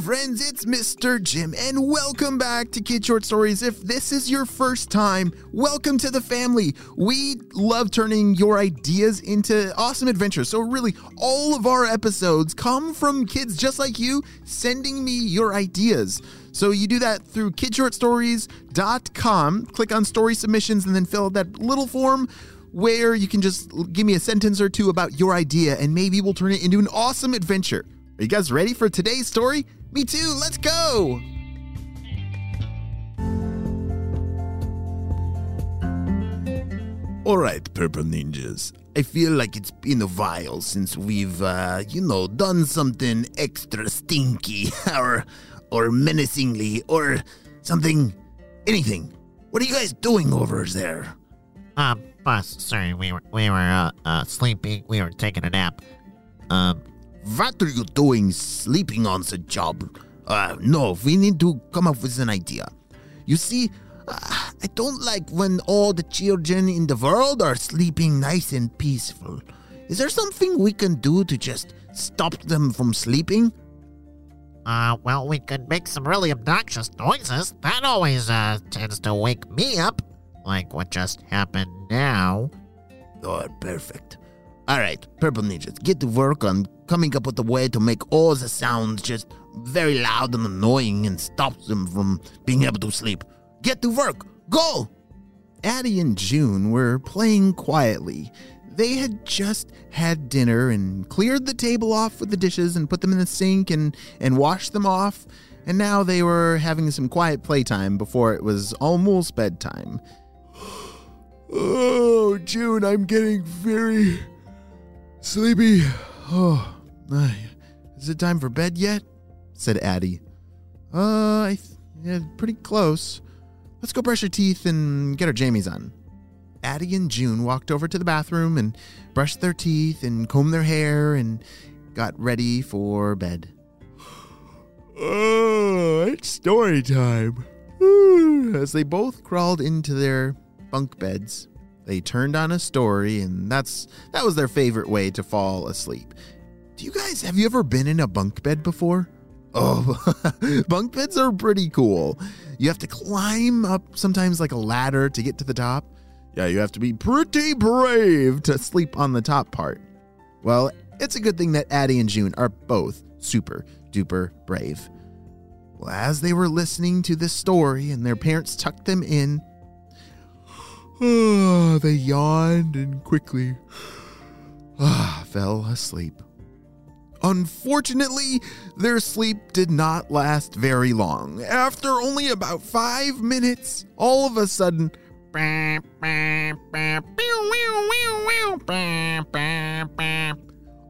Friends, it's Mr. Jim, and welcome back to Kid Short Stories. If this is your first time, welcome to the family. We love turning your ideas into awesome adventures. So, really, all of our episodes come from kids just like you sending me your ideas. So, you do that through kidshortstories.com. Click on story submissions and then fill out that little form where you can just give me a sentence or two about your idea, and maybe we'll turn it into an awesome adventure. Are you guys ready for today's story? Me too, let's go! Alright, Purple Ninjas. I feel like it's been a while since we've, uh, you know, done something extra stinky or, or menacingly or something, anything. What are you guys doing over there? Um, boss, sorry, we were we were uh, uh sleeping. We were taking a nap. Um, What are you doing sleeping on the job? Uh, no, we need to come up with an idea. You see, uh, I don't like when all the children in the world are sleeping nice and peaceful. Is there something we can do to just stop them from sleeping? uh, well, we could make some really obnoxious noises. That always uh tends to wake me up, like what just happened now. Oh, perfect. All right, Purple Ninjas, get to work on coming up with a way to make all the sounds just very loud and annoying and stop them from being able to sleep. Get to work. Go! Adie and June were playing quietly. They had just had dinner and cleared the table off with the dishes and put them in the sink and, and washed them off. And now they were having some quiet playtime before it was almost bedtime. Oh, June, I'm getting very sleepy. Oh, is it time for bed yet? said Adie. Uh, I th- yeah, pretty close. Let's go brush our teeth and get our jammies on. Adie and June walked over to the bathroom and brushed their teeth and combed their hair and got ready for bed. Oh, it's story time. As they both crawled into their bunk beds, they turned on a story and that's that was their favorite way to fall asleep. Do you guys have you ever been in a bunk bed before? Oh, bunk beds are pretty cool. You have to climb up sometimes like a ladder to get to the top. Yeah, you have to be pretty brave to sleep on the top part. Well, it's a good thing that Adie and June are both super duper brave. Well, as they were listening to this story and their parents tucked them in, Ah, they yawned and quickly ah, fell asleep. Unfortunately, their sleep did not last very long. After only about five minutes, all of a sudden,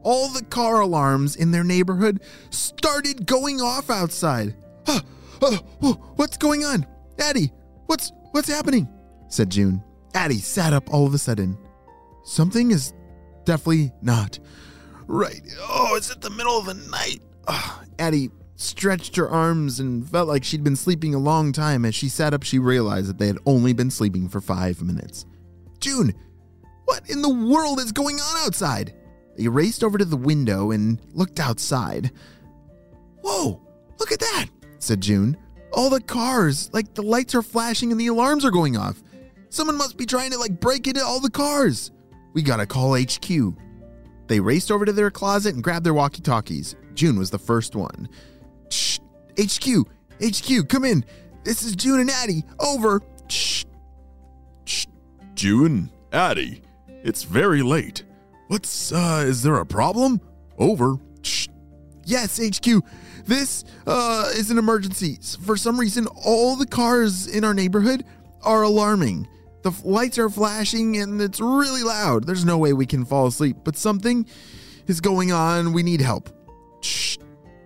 all the car alarms in their neighborhood started going off outside. Huh, what's going on? Adie, what's what's happening? said June. Adie sat up all of a sudden. Something is definitely not right. Oh, it's at the middle of the night. Ugh. Adie stretched her arms and felt like she'd been sleeping a long time. As she sat up, she realized that they had only been sleeping for five minutes. June, what in the world is going on outside? They raced over to the window and looked outside. Whoa, look at that, said June. All the cars, like the lights are flashing and the alarms are going off. Someone must be trying to like break into all the cars. We gotta call HQ. They raced over to their closet and grabbed their walkie talkies. June was the first one. Shh, HQ, HQ, come in. This is June and Adie. Over. Shh. Shh, June, Adie, it's very late. What's, uh, is there a problem? Over. Shh. Yes, HQ. This uh, is an emergency. For some reason, all the cars in our neighborhood are alarming. The lights are flashing and it's really loud. There's no way we can fall asleep, but something is going on. We need help. Shh.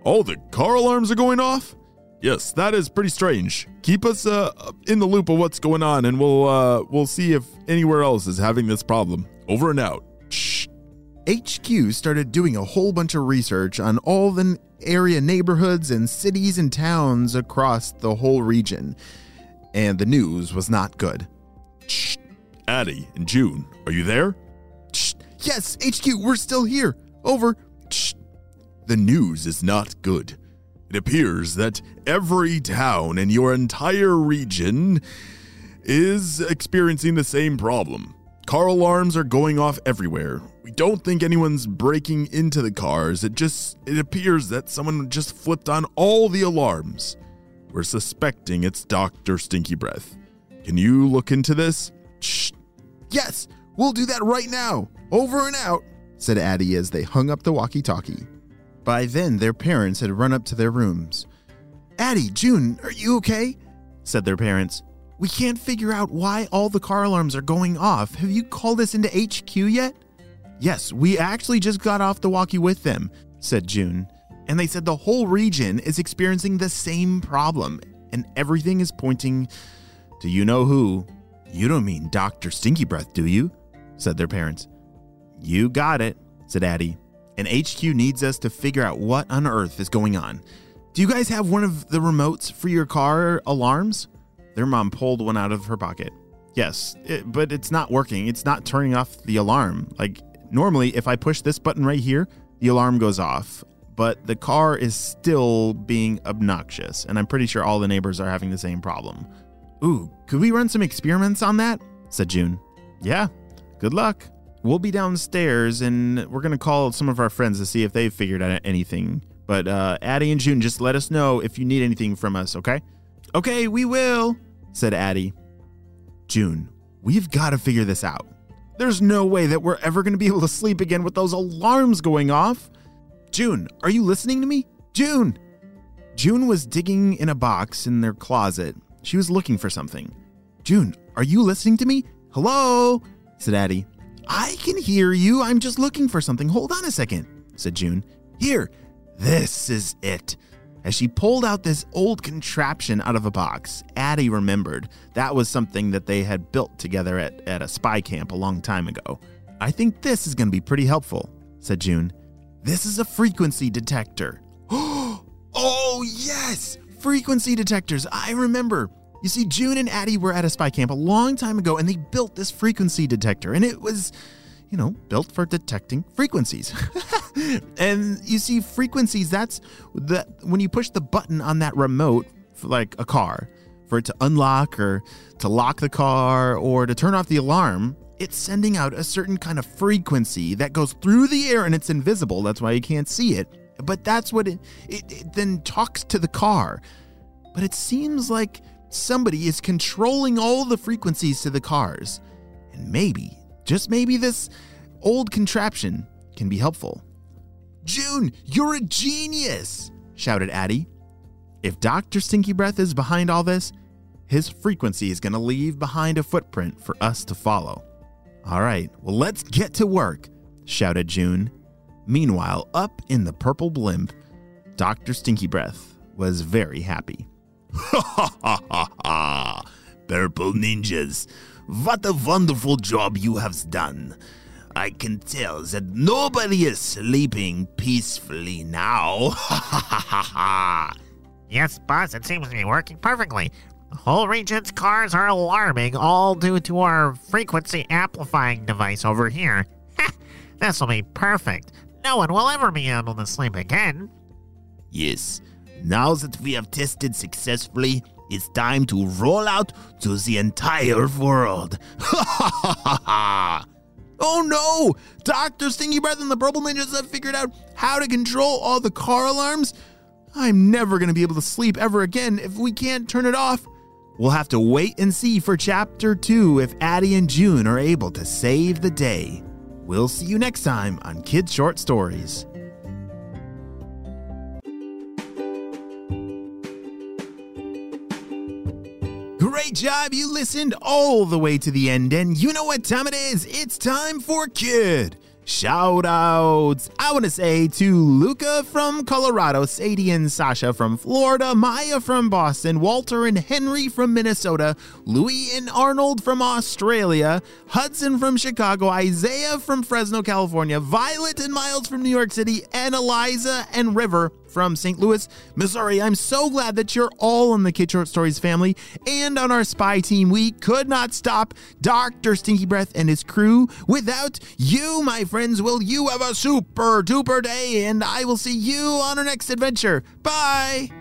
All the car alarms are going off? Yes, that is pretty strange. Keep us uh, in the loop of what's going on, and we'll uh, we'll see if anywhere else is having this problem. Over and out. Shh. HQ started doing a whole bunch of research on all the area neighborhoods and cities and towns across the whole region, and the news was not good. Adie and June, are you there? Shh. Yes, HQ, we're still here. Over. Shh. The news is not good. It appears that every town in your entire region is experiencing the same problem. Car alarms are going off everywhere. We don't think anyone's breaking into the cars. It just it appears that someone just flipped on all the alarms. We're suspecting it's Dr. Stinky Breath. Can you look into this? Shh. Yes, we'll do that right now. Over and out, said Adie as they hung up the walkie talkie. By then, their parents had run up to their rooms. Adie, June, are you okay? said their parents. We can't figure out why all the car alarms are going off. Have you called us into HQ yet? Yes, we actually just got off the walkie with them, said June. And they said the whole region is experiencing the same problem, and everything is pointing to you know who. You don't mean Dr. Stinky Breath, do you? said their parents. You got it, said Adie. And HQ needs us to figure out what on earth is going on. Do you guys have one of the remotes for your car alarms? Their mom pulled one out of her pocket. Yes, it, but it's not working. It's not turning off the alarm. Like, normally, if I push this button right here, the alarm goes off. But the car is still being obnoxious, and I'm pretty sure all the neighbors are having the same problem. Ooh, could we run some experiments on that? said June. Yeah, good luck. We'll be downstairs and we're going to call some of our friends to see if they've figured out anything. But uh, Adie and June, just let us know if you need anything from us, okay? Okay, we will, said Adie. June, we've got to figure this out. There's no way that we're ever going to be able to sleep again with those alarms going off. June, are you listening to me? June! June was digging in a box in their closet. She was looking for something. June, are you listening to me? Hello? said Adie. I can hear you. I'm just looking for something. Hold on a second, said June. Here, this is it. As she pulled out this old contraption out of a box, Adie remembered that was something that they had built together at, at a spy camp a long time ago. I think this is going to be pretty helpful, said June. This is a frequency detector. oh, yes! Frequency detectors. I remember. You see, June and Adie were at a spy camp a long time ago and they built this frequency detector, and it was, you know, built for detecting frequencies. and you see, frequencies, that's that when you push the button on that remote, like a car, for it to unlock or to lock the car or to turn off the alarm, it's sending out a certain kind of frequency that goes through the air and it's invisible. That's why you can't see it. But that's what it, it, it then talks to the car. But it seems like somebody is controlling all the frequencies to the cars. And maybe, just maybe, this old contraption can be helpful. June, you're a genius! shouted Adie. If Dr. Stinky Breath is behind all this, his frequency is going to leave behind a footprint for us to follow. All right, well, let's get to work, shouted June. Meanwhile, up in the purple blimp, Dr. Stinky Breath was very happy. Ha ha ha ha! Purple ninjas, what a wonderful job you have done. I can tell that nobody is sleeping peacefully now. Ha ha ha ha! Yes, boss, it seems to be working perfectly. The whole region's cars are alarming, all due to our frequency amplifying device over here. This'll be perfect. No one will ever be able to sleep again. Yes, now that we have tested successfully, it's time to roll out to the entire world. Oh no! Dr. Stinky Breath and the Purple Ninjas have figured out how to control all the car alarms? I'm never going to be able to sleep ever again if we can't turn it off. We'll have to wait and see for Chapter 2 if Adie and June are able to save the day. We'll see you next time on Kids Short Stories. Great job. You listened all the way to the end, and you know what time it is. It's time for Kid shout outs. I want to say to Luca from Colorado, Sadie and Sasha from Florida, Maya from Boston, Walter and Henry from Minnesota, Louis and Arnold from Australia, Hudson from Chicago, Isaiah from Fresno, California, Violet and Miles from New York City, and Eliza and River from St. Louis, Missouri. I'm so glad that you're all in the Kid Short Stories family and on our spy team. We could not stop Dr. Stinky Breath and his crew without you, my friends. Will you have a super duper day? And I will see you on our next adventure. Bye.